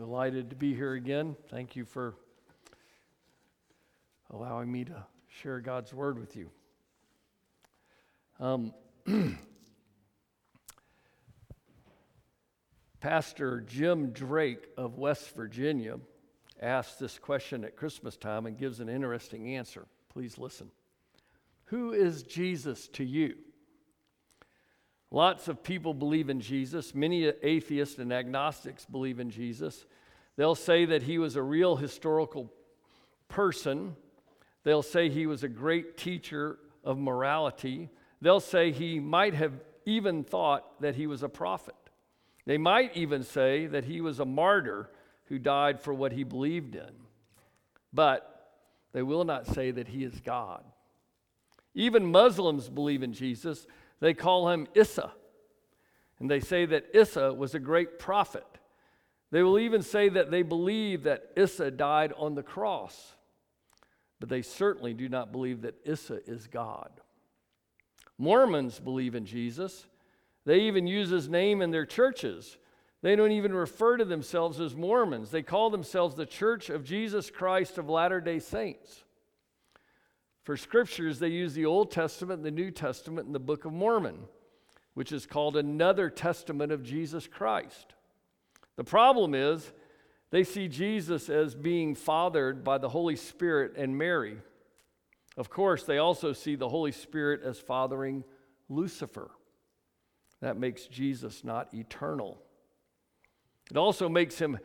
Delighted to be here again. Thank you for allowing me to share God's word with you. Um, Pastor Jim Drake of West Virginia asked this question at Christmas time and gives an interesting answer. Please listen. Who is Jesus to you? Lots of people believe in Jesus. Many atheists and agnostics believe in Jesus. They'll say that he was a real historical person. They'll say he was a great teacher of morality. They'll say he might have even thought that he was a prophet. They might even say that he was a martyr who died for what he believed in. But they will not say that he is God. Even Muslims believe in Jesus. They call him Issa. And they say that Issa was a great prophet. They will even say that they believe that Issa died on the cross. But they certainly do not believe that Issa is God. Mormons believe in Jesus. They even use his name in their churches. They don't even refer to themselves as Mormons. They call themselves the Church of Jesus Christ of Latter day Saints. For scriptures, they use the Old Testament, the New Testament, and the Book of Mormon, which is called another testament of Jesus Christ. The problem is, they see Jesus as being fathered by the Holy Spirit and Mary. Of course, they also see the Holy Spirit as fathering Lucifer. That makes Jesus not eternal. It also makes him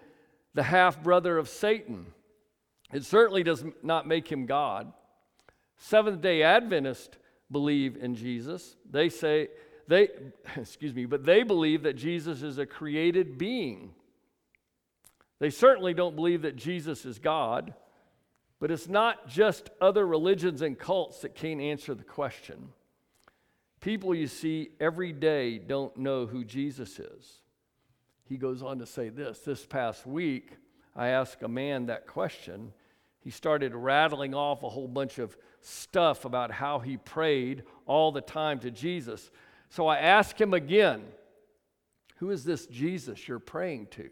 the half brother of Satan. It certainly does not make him God. Seventh day Adventists believe in Jesus. They say, they, excuse me, but they believe that Jesus is a created being. They certainly don't believe that Jesus is God, but it's not just other religions and cults that can't answer the question. People you see every day don't know who Jesus is. He goes on to say this this past week, I asked a man that question. He started rattling off a whole bunch of stuff about how he prayed all the time to Jesus. So I asked him again, Who is this Jesus you're praying to?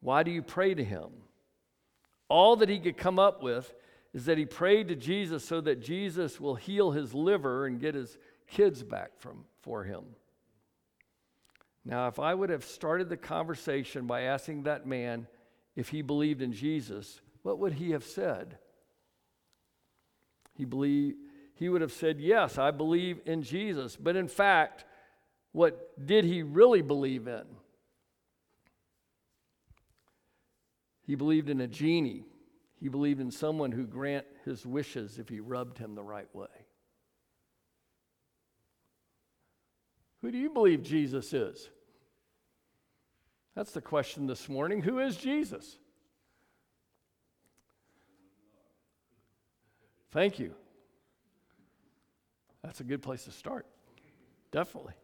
Why do you pray to him? All that he could come up with is that he prayed to Jesus so that Jesus will heal his liver and get his kids back from, for him. Now, if I would have started the conversation by asking that man if he believed in Jesus, what would he have said? He, believe, he would have said, Yes, I believe in Jesus. But in fact, what did he really believe in? He believed in a genie. He believed in someone who grant his wishes if he rubbed him the right way. Who do you believe Jesus is? That's the question this morning. Who is Jesus? Thank you. That's a good place to start. Definitely.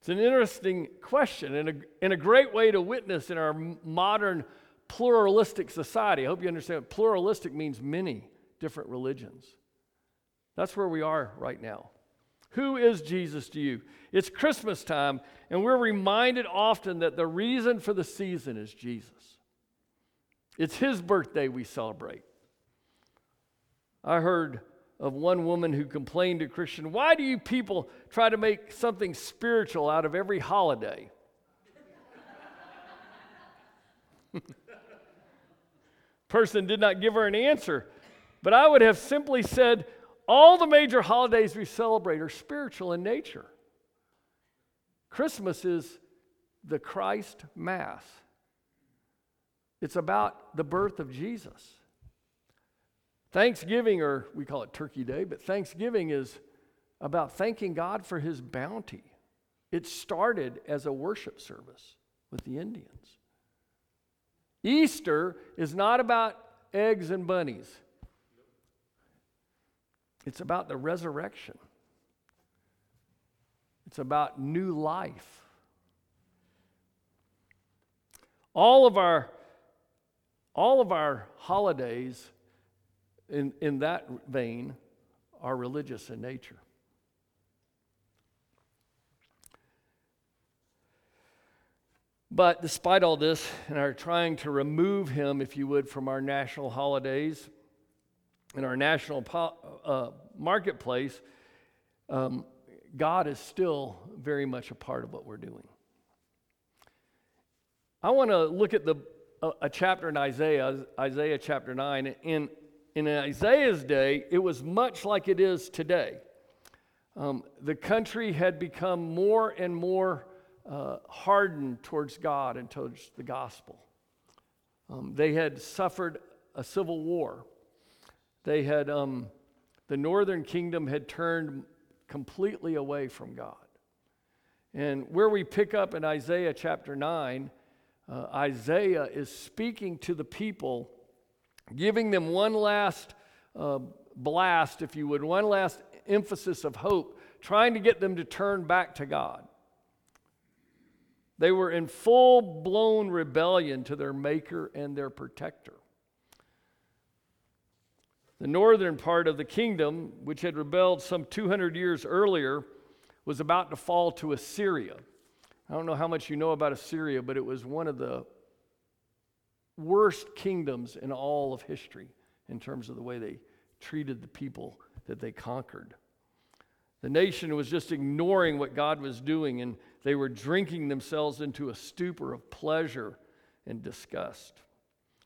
It's an interesting question and a, and a great way to witness in our modern pluralistic society. I hope you understand. Pluralistic means many different religions. That's where we are right now. Who is Jesus to you? It's Christmas time, and we're reminded often that the reason for the season is Jesus. It's his birthday we celebrate. I heard of one woman who complained to Christian, Why do you people try to make something spiritual out of every holiday? Person did not give her an answer, but I would have simply said, All the major holidays we celebrate are spiritual in nature. Christmas is the Christ Mass. It's about the birth of Jesus. Thanksgiving, or we call it Turkey Day, but Thanksgiving is about thanking God for his bounty. It started as a worship service with the Indians. Easter is not about eggs and bunnies, it's about the resurrection, it's about new life. All of our all of our holidays in, in that vein are religious in nature. But despite all this, and our trying to remove him, if you would, from our national holidays and our national po- uh, marketplace, um, God is still very much a part of what we're doing. I want to look at the, a, a chapter in Isaiah, Isaiah chapter 9. In, in Isaiah's day, it was much like it is today. Um, the country had become more and more uh, hardened towards God and towards the gospel. Um, they had suffered a civil war. They had, um, the northern kingdom had turned completely away from God. And where we pick up in Isaiah chapter 9, uh, Isaiah is speaking to the people, giving them one last uh, blast, if you would, one last emphasis of hope, trying to get them to turn back to God. They were in full blown rebellion to their maker and their protector. The northern part of the kingdom, which had rebelled some 200 years earlier, was about to fall to Assyria. I don't know how much you know about Assyria, but it was one of the worst kingdoms in all of history in terms of the way they treated the people that they conquered. The nation was just ignoring what God was doing, and they were drinking themselves into a stupor of pleasure and disgust.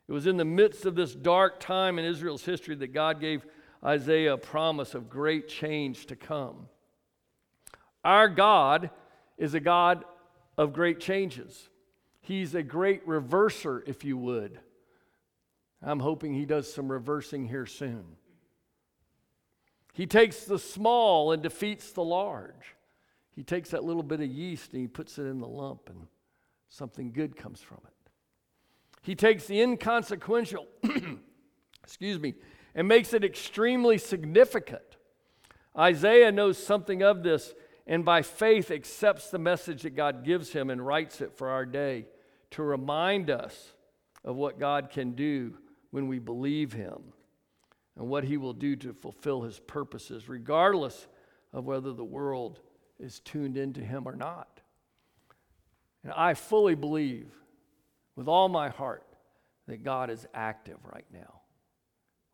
It was in the midst of this dark time in Israel's history that God gave Isaiah a promise of great change to come. Our God is a God of great changes. He's a great reverser, if you would. I'm hoping he does some reversing here soon. He takes the small and defeats the large. He takes that little bit of yeast and he puts it in the lump, and something good comes from it. He takes the inconsequential, excuse me, and makes it extremely significant. Isaiah knows something of this and by faith accepts the message that God gives him and writes it for our day to remind us of what God can do when we believe him and what he will do to fulfill his purposes, regardless of whether the world is tuned into him or not. And I fully believe with all my heart that God is active right now.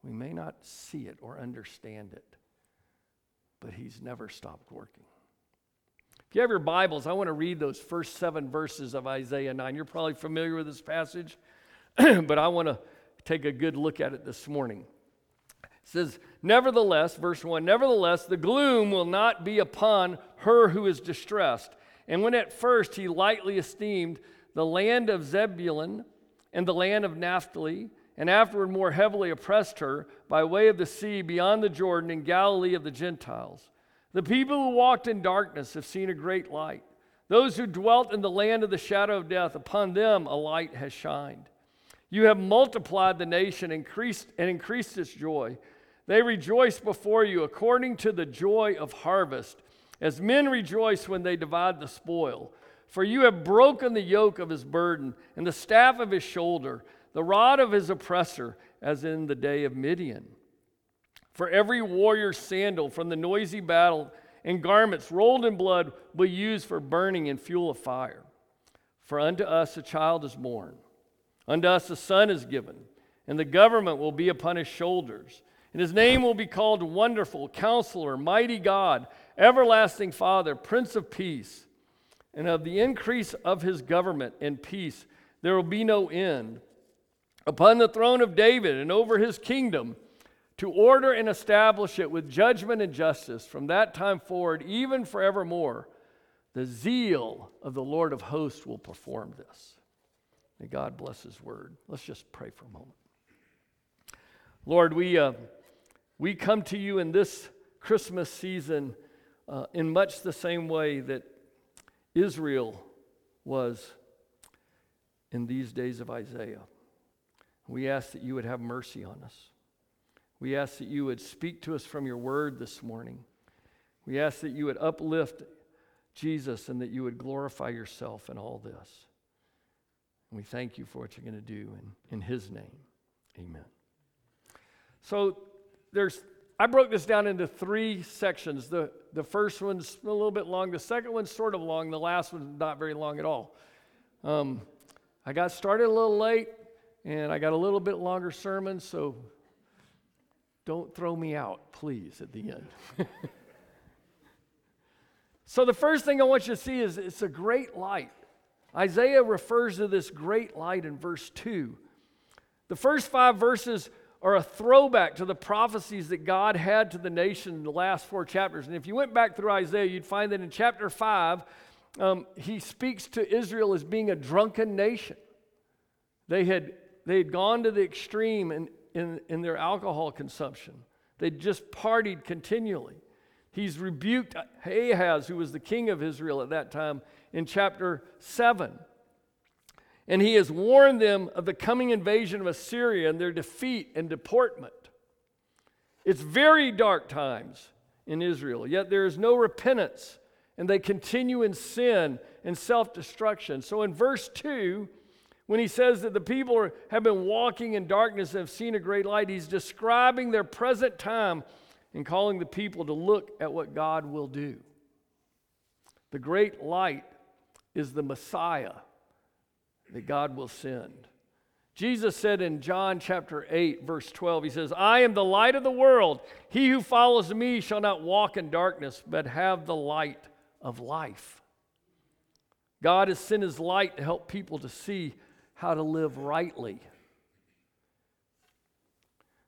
We may not see it or understand it, but He's never stopped working. You have your Bibles, I want to read those first seven verses of Isaiah 9. You're probably familiar with this passage, but I want to take a good look at it this morning. It says, Nevertheless, verse 1 Nevertheless, the gloom will not be upon her who is distressed. And when at first he lightly esteemed the land of Zebulun and the land of Naphtali, and afterward more heavily oppressed her by way of the sea beyond the Jordan in Galilee of the Gentiles. The people who walked in darkness have seen a great light. Those who dwelt in the land of the shadow of death, upon them a light has shined. You have multiplied the nation increased, and increased its joy. They rejoice before you according to the joy of harvest, as men rejoice when they divide the spoil. For you have broken the yoke of his burden and the staff of his shoulder, the rod of his oppressor, as in the day of Midian. For every warrior's sandal from the noisy battle and garments rolled in blood will use for burning and fuel of fire. For unto us a child is born, unto us a son is given, and the government will be upon his shoulders. And his name will be called Wonderful, Counselor, Mighty God, Everlasting Father, Prince of Peace and of the increase of his government and peace there will be no end. Upon the throne of David and over his kingdom, to order and establish it with judgment and justice from that time forward, even forevermore. The zeal of the Lord of hosts will perform this. May God bless his word. Let's just pray for a moment. Lord, we, uh, we come to you in this Christmas season uh, in much the same way that Israel was in these days of Isaiah. We ask that you would have mercy on us. We ask that you would speak to us from your word this morning. We ask that you would uplift Jesus and that you would glorify yourself in all this. And we thank you for what you're going to do in, in his name. Amen. So there's I broke this down into three sections. The, the first one's a little bit long, the second one's sort of long, the last one's not very long at all. Um, I got started a little late and I got a little bit longer sermon, so don't throw me out, please, at the end. so, the first thing I want you to see is it's a great light. Isaiah refers to this great light in verse 2. The first five verses are a throwback to the prophecies that God had to the nation in the last four chapters. And if you went back through Isaiah, you'd find that in chapter 5, um, he speaks to Israel as being a drunken nation. They had, they had gone to the extreme in, in, in their alcohol consumption, they'd just partied continually. He's rebuked Ahaz, who was the king of Israel at that time, in chapter 7. And he has warned them of the coming invasion of Assyria and their defeat and deportment. It's very dark times in Israel, yet there is no repentance, and they continue in sin and self destruction. So in verse 2, when he says that the people are, have been walking in darkness and have seen a great light, he's describing their present time and calling the people to look at what God will do. The great light is the Messiah that God will send. Jesus said in John chapter 8, verse 12, He says, I am the light of the world. He who follows me shall not walk in darkness, but have the light of life. God has sent His light to help people to see how to live rightly.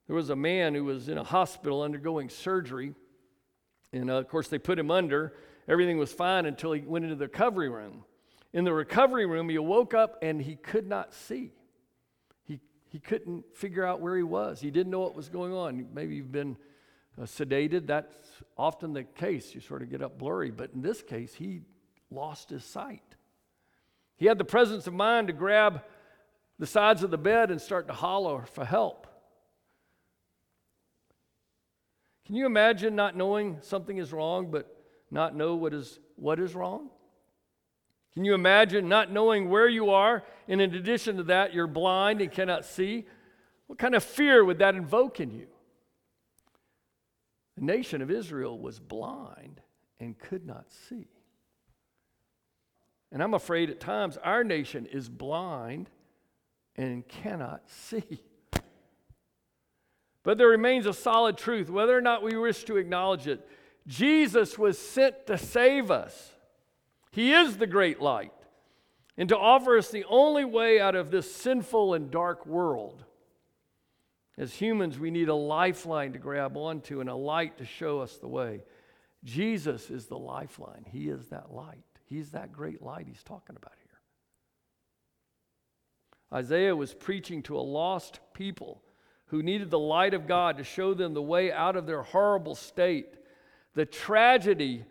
There was a man who was in a hospital undergoing surgery, and uh, of course, they put him under. Everything was fine until he went into the recovery room. In the recovery room, he woke up and he could not see. He, he couldn't figure out where he was. He didn't know what was going on. Maybe you've been uh, sedated. That's often the case. You sort of get up blurry. But in this case, he lost his sight. He had the presence of mind to grab the sides of the bed and start to holler for help. Can you imagine not knowing something is wrong, but not know what is, what is wrong? Can you imagine not knowing where you are? And in addition to that, you're blind and cannot see? What kind of fear would that invoke in you? The nation of Israel was blind and could not see. And I'm afraid at times our nation is blind and cannot see. But there remains a solid truth, whether or not we wish to acknowledge it. Jesus was sent to save us. He is the great light, and to offer us the only way out of this sinful and dark world. As humans, we need a lifeline to grab onto and a light to show us the way. Jesus is the lifeline. He is that light. He's that great light he's talking about. Isaiah was preaching to a lost people who needed the light of God to show them the way out of their horrible state. The tragedy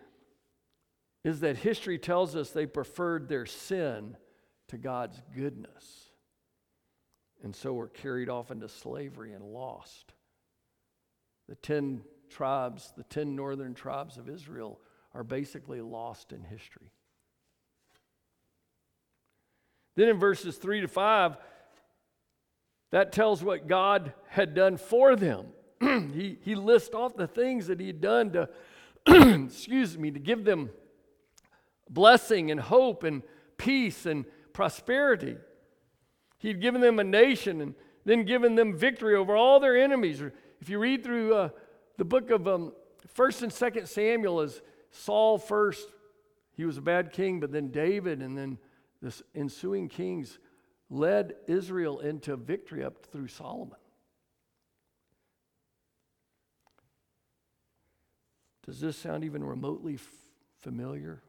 is that history tells us they preferred their sin to God's goodness. And so were carried off into slavery and lost. The 10 tribes, the 10 northern tribes of Israel, are basically lost in history. Then in verses 3 to 5, that tells what God had done for them. he, he lists off the things that he had done to, excuse me, to give them blessing and hope and peace and prosperity. He'd given them a nation and then given them victory over all their enemies. If you read through uh, the book of um, 1st and 2nd Samuel, as Saul first, he was a bad king, but then David and then the ensuing kings led Israel into victory up through Solomon. Does this sound even remotely f- familiar?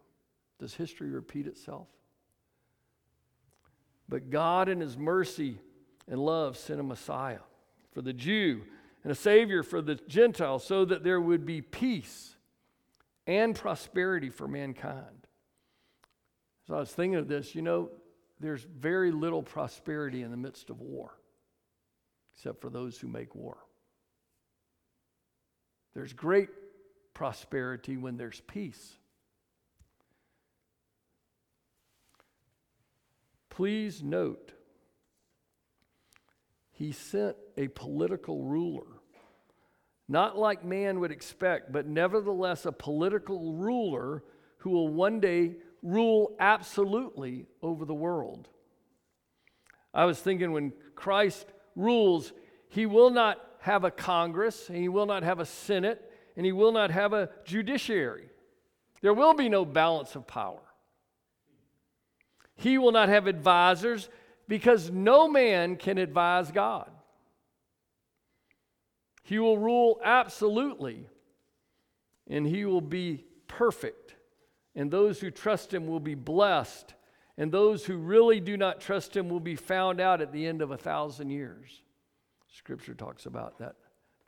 Does history repeat itself? But God, in His mercy and love, sent a Messiah for the Jew and a Savior for the Gentile so that there would be peace and prosperity for mankind. So I was thinking of this, you know, there's very little prosperity in the midst of war, except for those who make war. There's great prosperity when there's peace. Please note, he sent a political ruler, not like man would expect, but nevertheless a political ruler who will one day rule absolutely over the world. I was thinking when Christ rules, he will not have a Congress, and he will not have a Senate, and he will not have a judiciary. There will be no balance of power. He will not have advisors because no man can advise God. He will rule absolutely, and he will be perfect. And those who trust him will be blessed, and those who really do not trust him will be found out at the end of a thousand years. Scripture talks about that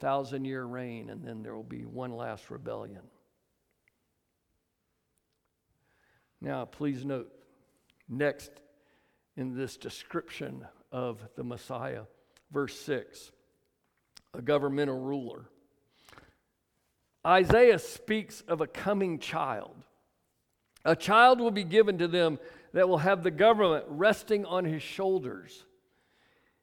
thousand year reign, and then there will be one last rebellion. Now, please note, next in this description of the Messiah, verse 6, a governmental ruler. Isaiah speaks of a coming child. A child will be given to them that will have the government resting on his shoulders.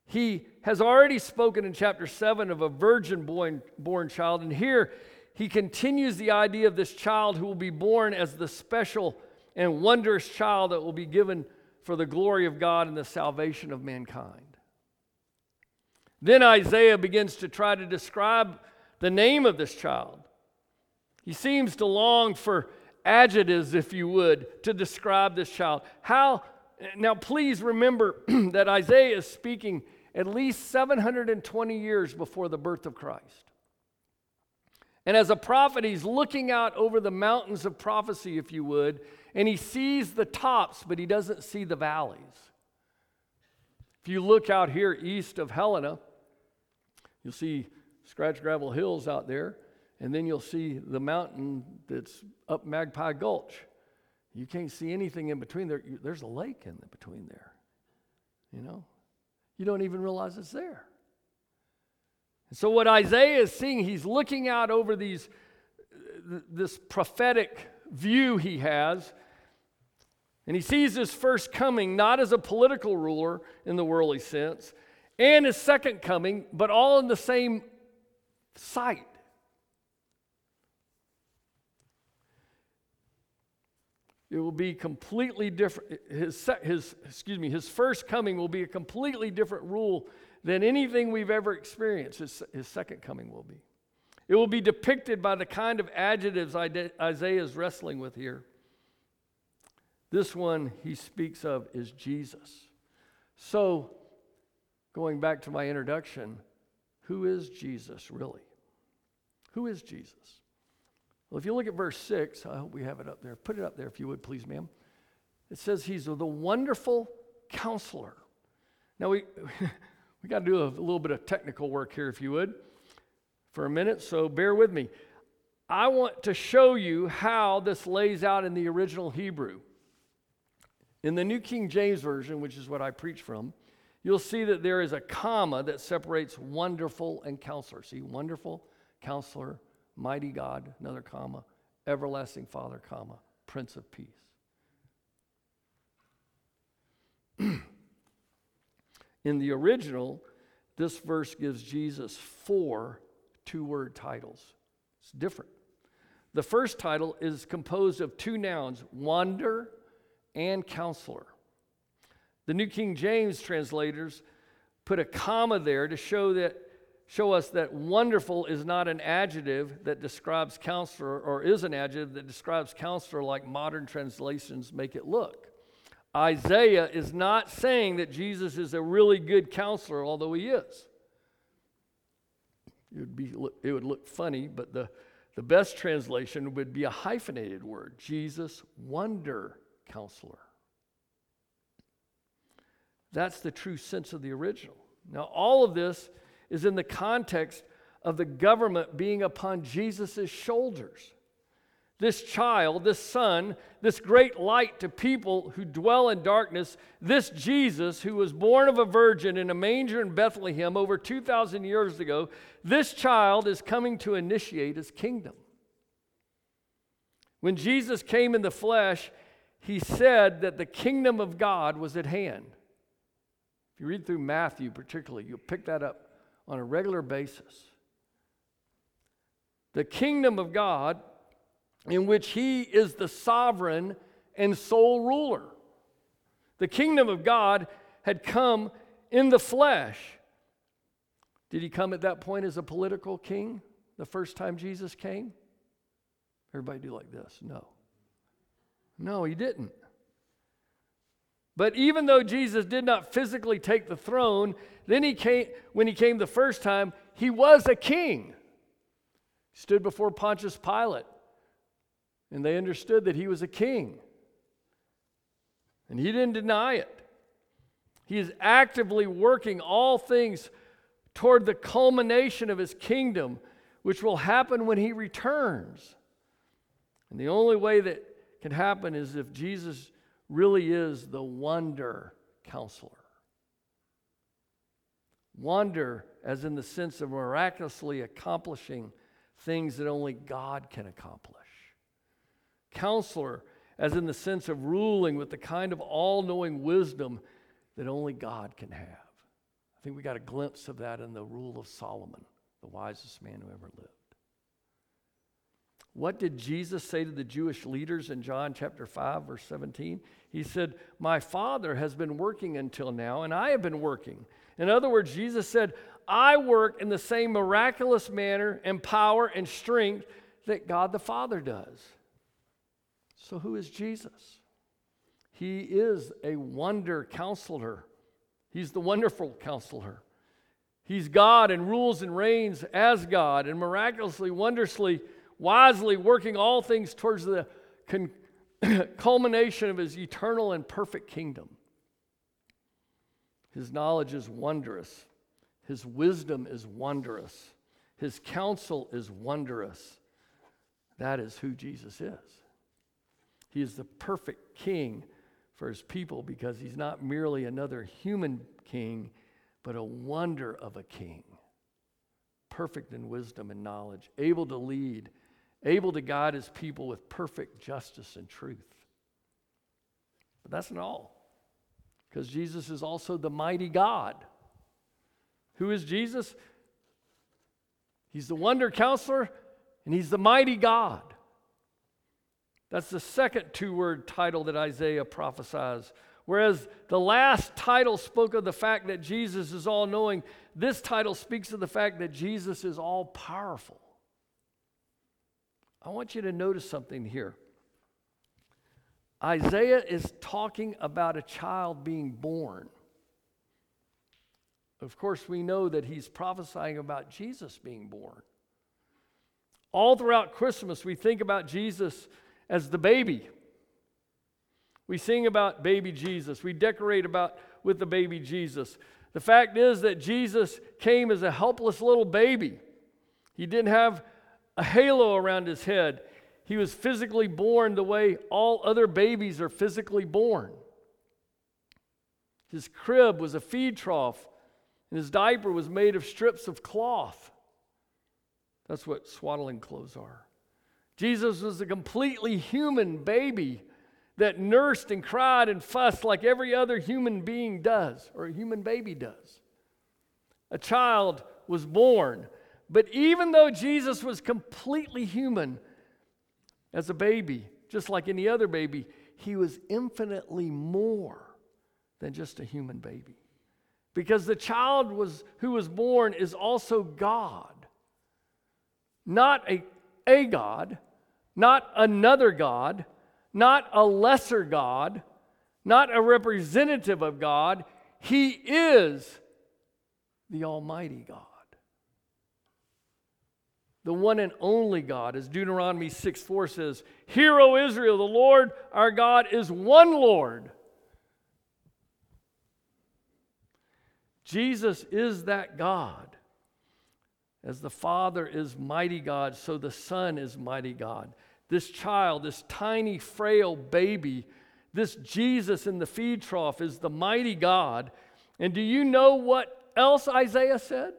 He has already spoken in chapter 7 of a virgin born, born child, and here he continues the idea of this child who will be born as the special and wondrous child that will be given for the glory of God and the salvation of mankind. Then Isaiah begins to try to describe the name of this child. He seems to long for adjectives, if you would, to describe this child. How, now please remember that Isaiah is speaking at least 720 years before the birth of Christ. And as a prophet, he's looking out over the mountains of prophecy, if you would, and he sees the tops, but he doesn't see the valleys. If you look out here east of Helena, you'll see Scratch Gravel Hills out there, and then you'll see the mountain that's up Magpie Gulch. You can't see anything in between there. There's a lake in between there. You know? You don't even realize it's there. And so, what Isaiah is seeing, he's looking out over these, this prophetic view he has and he sees his first coming not as a political ruler in the worldly sense, and his second coming, but all in the same sight. It will be completely different. His, his, excuse me, his first coming will be a completely different rule than anything we've ever experienced. His, his second coming will be. It will be depicted by the kind of adjectives Isaiah is wrestling with here. This one he speaks of is Jesus. So, going back to my introduction, who is Jesus really? Who is Jesus? Well, if you look at verse 6, I hope we have it up there. Put it up there if you would, please, ma'am. It says he's the wonderful counselor. Now, we, we got to do a, a little bit of technical work here, if you would, for a minute, so bear with me. I want to show you how this lays out in the original Hebrew. In the New King James Version, which is what I preach from, you'll see that there is a comma that separates wonderful and counselor. See, wonderful, counselor, mighty God, another comma, everlasting Father, comma, Prince of Peace. In the original, this verse gives Jesus four two word titles. It's different. The first title is composed of two nouns, wonder and counselor. The New King James translators put a comma there to show that show us that wonderful is not an adjective that describes counselor or is an adjective that describes counselor like modern translations make it look. Isaiah is not saying that Jesus is a really good counselor, although he is. It would, be, it would look funny, but the, the best translation would be a hyphenated word Jesus, wonder counselor. That's the true sense of the original. Now, all of this is in the context of the government being upon Jesus' shoulders. This child, this son, this great light to people who dwell in darkness, this Jesus who was born of a virgin in a manger in Bethlehem over 2,000 years ago, this child is coming to initiate his kingdom. When Jesus came in the flesh, he said that the kingdom of God was at hand. If you read through Matthew, particularly, you'll pick that up on a regular basis. The kingdom of God, in which he is the sovereign and sole ruler. The kingdom of God had come in the flesh. Did he come at that point as a political king the first time Jesus came? Everybody do like this. No. No, he didn't. But even though Jesus did not physically take the throne, then he came when he came the first time, he was a king. He stood before Pontius Pilate, and they understood that he was a king. And he didn't deny it. He is actively working all things toward the culmination of his kingdom, which will happen when he returns. And the only way that can happen is if Jesus really is the wonder counselor. Wonder, as in the sense of miraculously accomplishing things that only God can accomplish. Counselor, as in the sense of ruling with the kind of all knowing wisdom that only God can have. I think we got a glimpse of that in the rule of Solomon, the wisest man who ever lived. What did Jesus say to the Jewish leaders in John chapter 5, verse 17? He said, My Father has been working until now, and I have been working. In other words, Jesus said, I work in the same miraculous manner and power and strength that God the Father does. So, who is Jesus? He is a wonder counselor. He's the wonderful counselor. He's God and rules and reigns as God and miraculously, wondrously wisely working all things towards the con- culmination of his eternal and perfect kingdom. His knowledge is wondrous, his wisdom is wondrous, his counsel is wondrous. That is who Jesus is. He is the perfect king for his people because he's not merely another human king, but a wonder of a king. Perfect in wisdom and knowledge, able to lead, able to guide his people with perfect justice and truth. But that's not all, because Jesus is also the mighty God. Who is Jesus? He's the wonder counselor and he's the mighty God. That's the second two word title that Isaiah prophesies. Whereas the last title spoke of the fact that Jesus is all knowing, this title speaks of the fact that Jesus is all powerful. I want you to notice something here. Isaiah is talking about a child being born. Of course, we know that he's prophesying about Jesus being born. All throughout Christmas, we think about Jesus as the baby. We sing about baby Jesus. We decorate about with the baby Jesus. The fact is that Jesus came as a helpless little baby. He didn't have a halo around his head. He was physically born the way all other babies are physically born. His crib was a feed trough, and his diaper was made of strips of cloth. That's what swaddling clothes are. Jesus was a completely human baby that nursed and cried and fussed like every other human being does, or a human baby does. A child was born but even though Jesus was completely human as a baby, just like any other baby, he was infinitely more than just a human baby. Because the child was, who was born is also God. Not a, a God, not another God, not a lesser God, not a representative of God. He is the Almighty God the one and only God. As Deuteronomy 6 4 says, Hear, O Israel, the Lord our God is one Lord. Jesus is that God. As the Father is mighty God, so the Son is mighty God. This child, this tiny, frail baby, this Jesus in the feed trough is the mighty God. And do you know what else Isaiah said?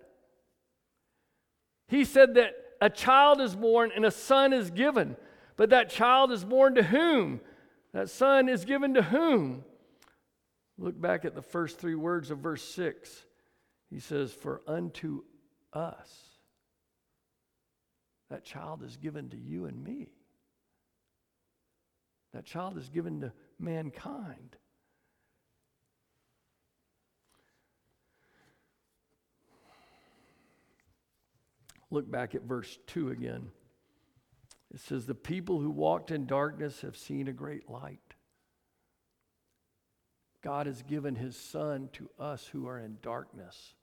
He said that a child is born and a son is given. But that child is born to whom? That son is given to whom? Look back at the first three words of verse 6. He says, For unto us. That child is given to you and me. That child is given to mankind. Look back at verse 2 again. It says, The people who walked in darkness have seen a great light. God has given his Son to us who are in darkness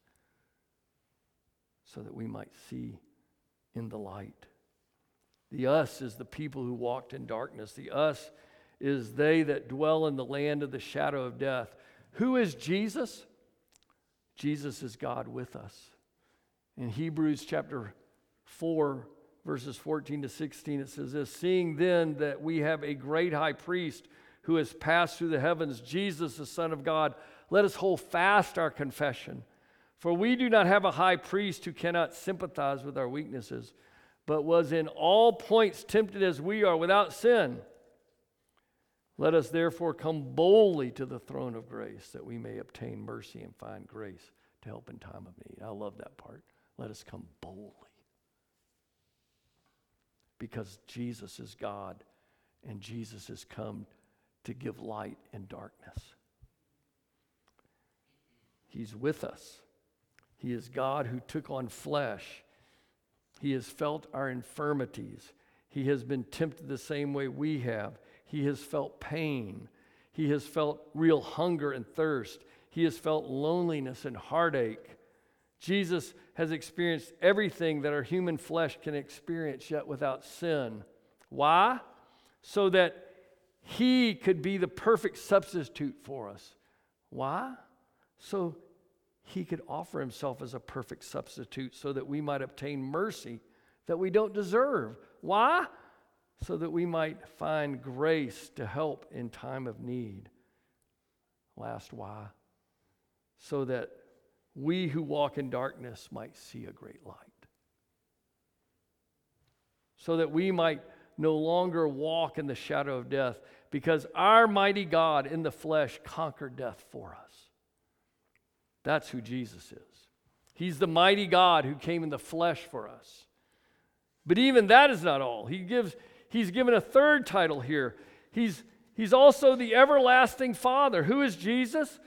so that we might see in the light. The us is the people who walked in darkness. The us is they that dwell in the land of the shadow of death. Who is Jesus? Jesus is God with us. In Hebrews chapter 4, verses 14 to 16, it says this Seeing then that we have a great high priest who has passed through the heavens, Jesus, the Son of God, let us hold fast our confession. For we do not have a high priest who cannot sympathize with our weaknesses, but was in all points tempted as we are without sin. Let us therefore come boldly to the throne of grace that we may obtain mercy and find grace to help in time of need. I love that part. Let us come boldly. Because Jesus is God and Jesus has come to give light in darkness. He's with us. He is God who took on flesh. He has felt our infirmities. He has been tempted the same way we have. He has felt pain. He has felt real hunger and thirst. He has felt loneliness and heartache. Jesus has experienced everything that our human flesh can experience, yet without sin. Why? So that he could be the perfect substitute for us. Why? So he could offer himself as a perfect substitute so that we might obtain mercy that we don't deserve. Why? So that we might find grace to help in time of need. Last why? So that we who walk in darkness might see a great light. So that we might no longer walk in the shadow of death, because our mighty God in the flesh conquered death for us. That's who Jesus is. He's the mighty God who came in the flesh for us. But even that is not all. He gives, he's given a third title here. He's, he's also the everlasting Father. Who is Jesus?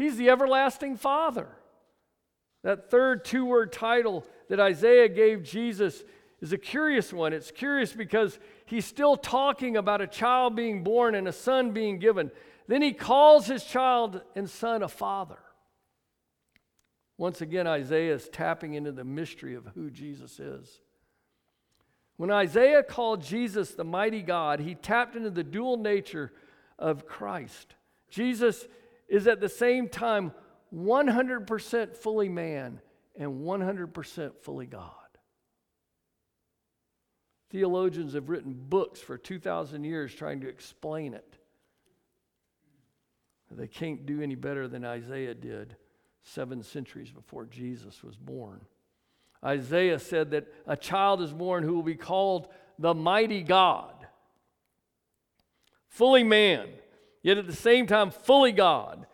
He's the everlasting Father. That third two word title that Isaiah gave Jesus is a curious one. It's curious because he's still talking about a child being born and a son being given. Then he calls his child and son a father. Once again, Isaiah is tapping into the mystery of who Jesus is. When Isaiah called Jesus the mighty God, he tapped into the dual nature of Christ. Jesus is at the same time 100% fully man and 100% fully God. Theologians have written books for 2,000 years trying to explain it. They can't do any better than Isaiah did seven centuries before Jesus was born. Isaiah said that a child is born who will be called the mighty God, fully man, yet at the same time fully God.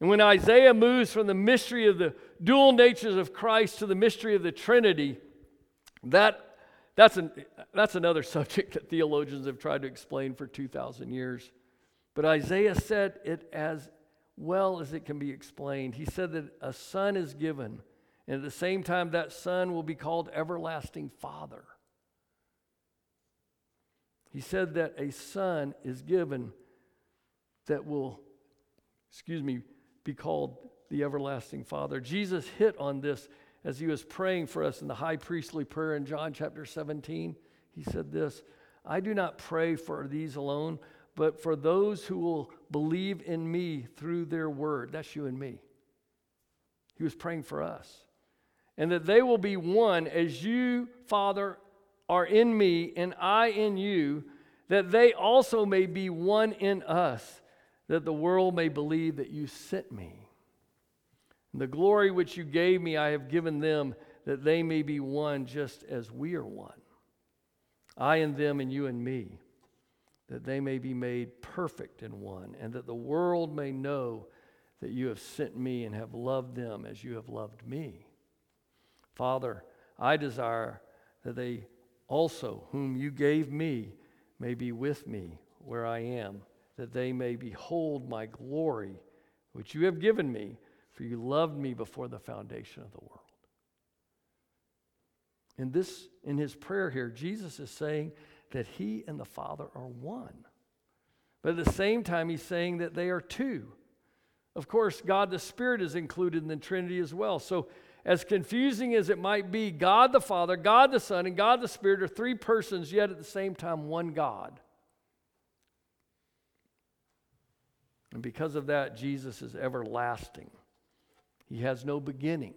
And when Isaiah moves from the mystery of the dual natures of Christ to the mystery of the Trinity, that that's, an, that's another subject that theologians have tried to explain for 2,000 years. But Isaiah said it as well as it can be explained. He said that a son is given, and at the same time, that son will be called Everlasting Father. He said that a son is given that will, excuse me, be called the Everlasting Father. Jesus hit on this as he was praying for us in the high priestly prayer in John chapter 17, he said this I do not pray for these alone, but for those who will believe in me through their word. That's you and me. He was praying for us. And that they will be one as you, Father, are in me and I in you, that they also may be one in us, that the world may believe that you sent me. The glory which you gave me, I have given them, that they may be one just as we are one. I and them, and you and me, that they may be made perfect in one, and that the world may know that you have sent me and have loved them as you have loved me. Father, I desire that they also, whom you gave me, may be with me where I am, that they may behold my glory, which you have given me, for you loved me before the foundation of the world. In this, in his prayer here, Jesus is saying that he and the Father are one. But at the same time, he's saying that they are two. Of course, God the Spirit is included in the Trinity as well. So, as confusing as it might be, God the Father, God the Son, and God the Spirit are three persons, yet at the same time, one God. And because of that, Jesus is everlasting. He has no beginning,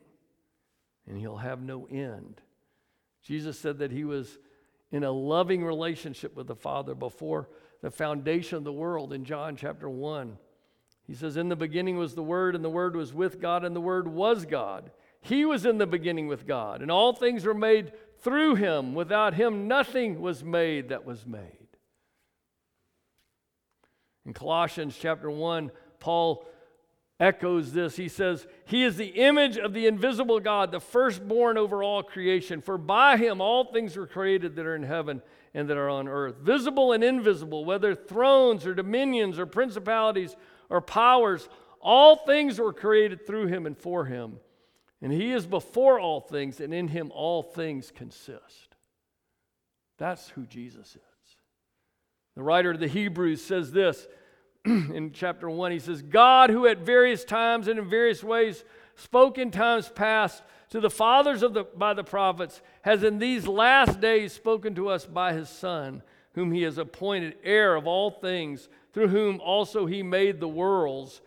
and he'll have no end. Jesus said that he was in a loving relationship with the Father before the foundation of the world in John chapter 1. He says, In the beginning was the Word, and the Word was with God, and the Word was God. He was in the beginning with God, and all things were made through him. Without him, nothing was made that was made. In Colossians chapter 1, Paul echoes this. He says, He is the image of the invisible God, the firstborn over all creation. For by him all things were created that are in heaven and that are on earth, visible and invisible, whether thrones or dominions or principalities or powers. All things were created through him and for him. And he is before all things, and in him all things consist. That's who Jesus is. The writer of the Hebrews says this in chapter 1. He says, God, who at various times and in various ways spoke in times past to the fathers of the, by the prophets, has in these last days spoken to us by his Son, whom he has appointed heir of all things, through whom also he made the worlds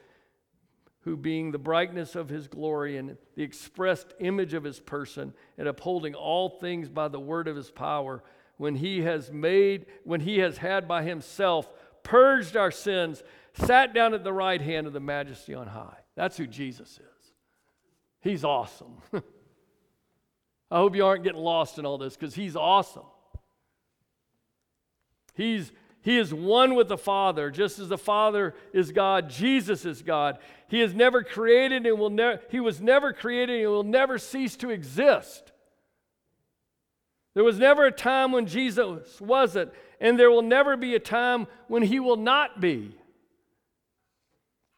who being the brightness of his glory and the expressed image of his person and upholding all things by the word of his power when he has made when he has had by himself purged our sins sat down at the right hand of the majesty on high. That's who jesus is. He's awesome. I hope you aren't getting lost in all this because he's awesome. He's he is one with the Father, just as the Father is God, Jesus is God. He is never created and will never he was never created and will never cease to exist. There was never a time when Jesus wasn't, and there will never be a time when he will not be.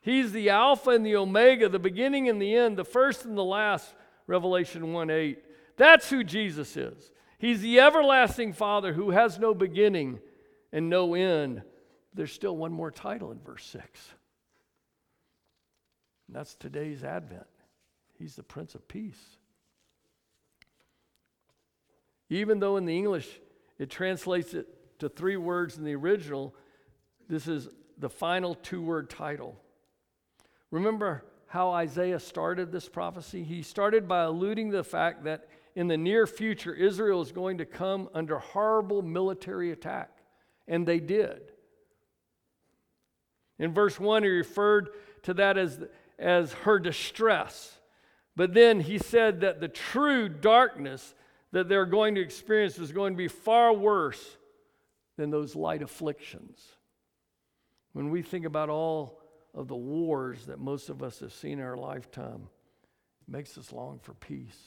He's the Alpha and the Omega, the beginning and the end, the first and the last, Revelation 1 8. That's who Jesus is. He's the everlasting Father who has no beginning and no end. There's still one more title in verse 6. And that's today's Advent. He's the Prince of Peace. Even though in the English it translates it to three words in the original, this is the final two word title. Remember how Isaiah started this prophecy? He started by alluding to the fact that in the near future, Israel is going to come under horrible military attack. And they did. In verse 1, he referred to that as, as her distress. But then he said that the true darkness that they're going to experience is going to be far worse than those light afflictions. When we think about all of the wars that most of us have seen in our lifetime, it makes us long for peace.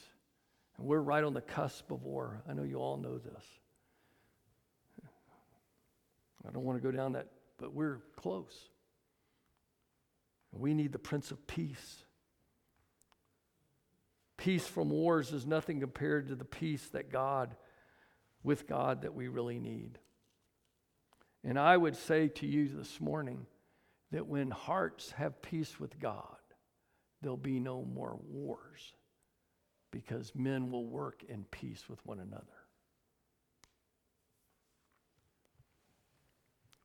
And we're right on the cusp of war. I know you all know this. I don't want to go down that, but we're close. We need the Prince of Peace. Peace from wars is nothing compared to the peace that God, with God, that we really need. And I would say to you this morning that when hearts have peace with God, there'll be no more wars because men will work in peace with one another.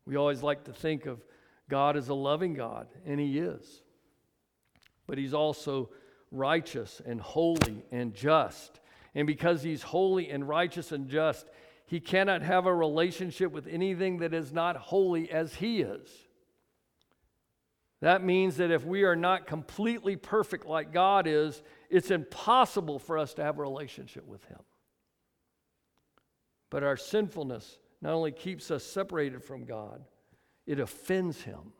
We always like to think of God as a loving God, and He is. But He's also righteous and holy and just. And because He's holy and righteous and just, He cannot have a relationship with anything that is not holy as He is. That means that if we are not completely perfect like God is, it's impossible for us to have a relationship with Him. But our sinfulness not only keeps us separated from God, it offends Him.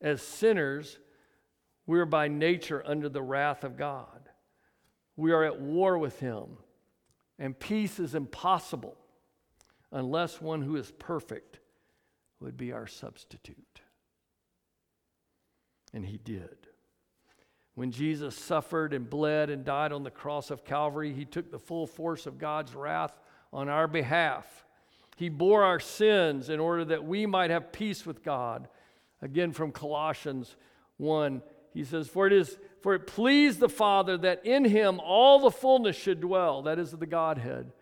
As sinners, we're by nature under the wrath of God. We are at war with Him, and peace is impossible. unless one who is perfect would be our substitute. And he did. When Jesus suffered and bled and died on the cross of Calvary, he took the full force of God's wrath on our behalf. He bore our sins in order that we might have peace with God. Again, from Colossians 1, he says, For it is for it pleased the Father that in him all the fullness should dwell, that is, the Godhead,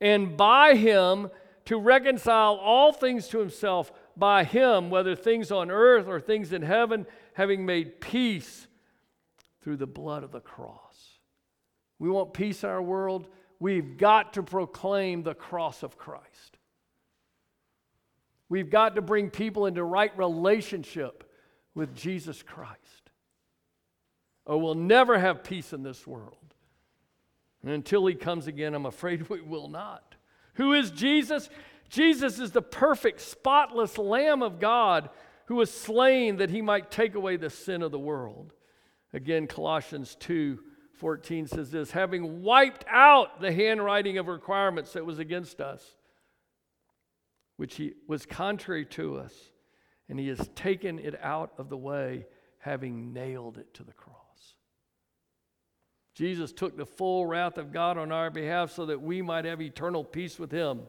and by him to reconcile all things to himself, by him, whether things on earth or things in heaven, having made peace through the blood of the cross. We want peace in our world. We've got to proclaim the cross of Christ. We've got to bring people into right relationship with Jesus Christ or we'll never have peace in this world. And until he comes again, I'm afraid we will not. Who is Jesus? Jesus is the perfect, spotless Lamb of God who was slain that he might take away the sin of the world. Again, Colossians 2 14 says this having wiped out the handwriting of requirements that was against us, which he was contrary to us, and he has taken it out of the way, having nailed it to the cross. Jesus took the full wrath of God on our behalf so that we might have eternal peace with Him.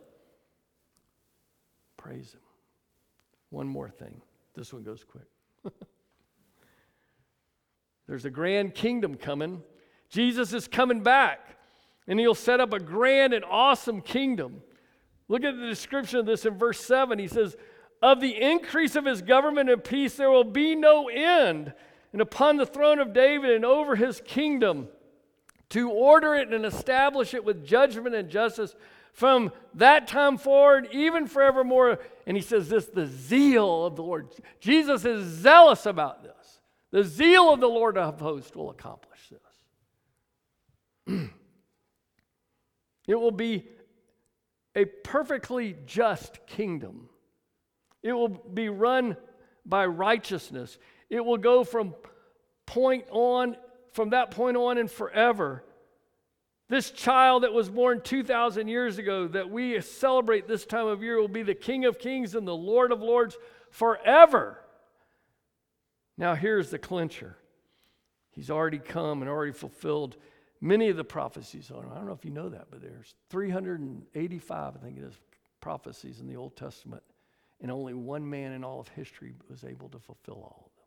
Praise Him. One more thing. This one goes quick. There's a grand kingdom coming. Jesus is coming back, and He'll set up a grand and awesome kingdom. Look at the description of this in verse 7. He says, Of the increase of His government and peace, there will be no end. And upon the throne of David and over His kingdom, to order it and establish it with judgment and justice from that time forward, even forevermore. And he says this the zeal of the Lord. Jesus is zealous about this. The zeal of the Lord of hosts will accomplish this. it will be a perfectly just kingdom. It will be run by righteousness. It will go from point on from that point on and forever. This child that was born 2,000 years ago, that we celebrate this time of year, will be the King of Kings and the Lord of Lords forever. Now, here's the clincher He's already come and already fulfilled many of the prophecies on him. I don't know if you know that, but there's 385, I think it is, prophecies in the Old Testament, and only one man in all of history was able to fulfill all of them.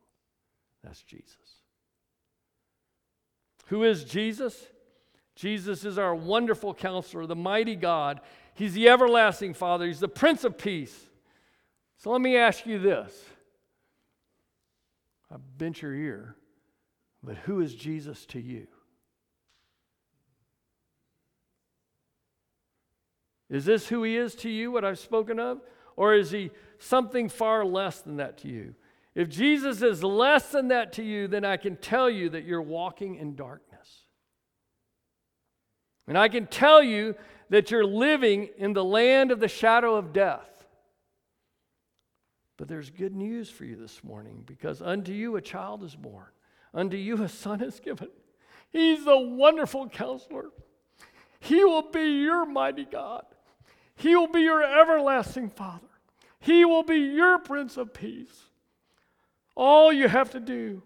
That's Jesus. Who is Jesus? Jesus is our wonderful counselor, the mighty God. He's the everlasting Father, He's the Prince of Peace. So let me ask you this. I bent your ear, but who is Jesus to you? Is this who he is to you, what I've spoken of? Or is he something far less than that to you? If Jesus is less than that to you, then I can tell you that you're walking in darkness. And I can tell you that you're living in the land of the shadow of death. But there's good news for you this morning because unto you a child is born, unto you a son is given. He's a wonderful counselor. He will be your mighty God. He will be your everlasting Father. He will be your Prince of Peace. All you have to do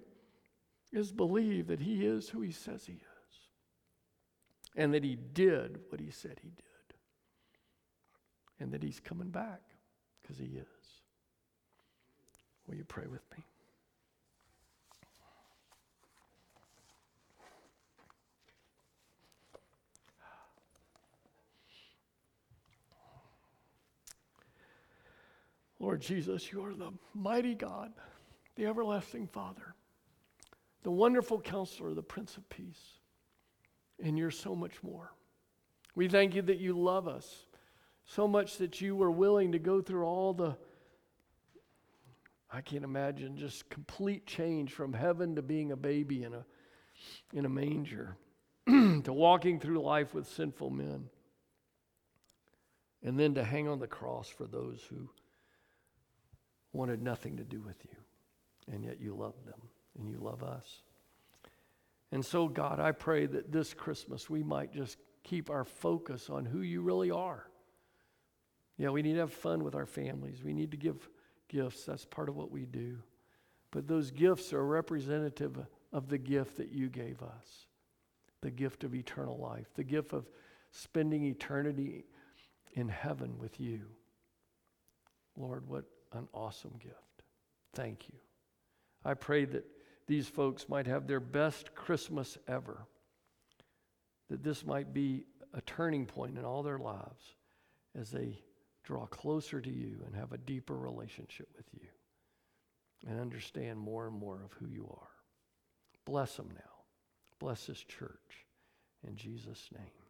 is believe that He is who He says He is and that He did what He said He did, and that He's coming back because He is. Will you pray with me? Lord Jesus, you are the mighty God the everlasting Father, the wonderful counselor, the Prince of Peace, and you're so much more. We thank you that you love us so much that you were willing to go through all the, I can't imagine, just complete change from heaven to being a baby in a, in a manger, to walking through life with sinful men, and then to hang on the cross for those who wanted nothing to do with you and yet you love them and you love us. And so, God, I pray that this Christmas we might just keep our focus on who you really are Yeah, we need to have fun with our families. We need to give gifts. That's part of what we do. But those gifts are representative of the gift that you gave us the gift of eternal life, the gift of spending eternity in heaven with you. Lord, what an awesome gift. Thank you. I pray that these folks might have their best Christmas ever, that this might be a turning point in all their lives as they draw closer to you and have a deeper relationship with you and understand more and more of who you are. Bless them now. Bless this church. In Jesus' name.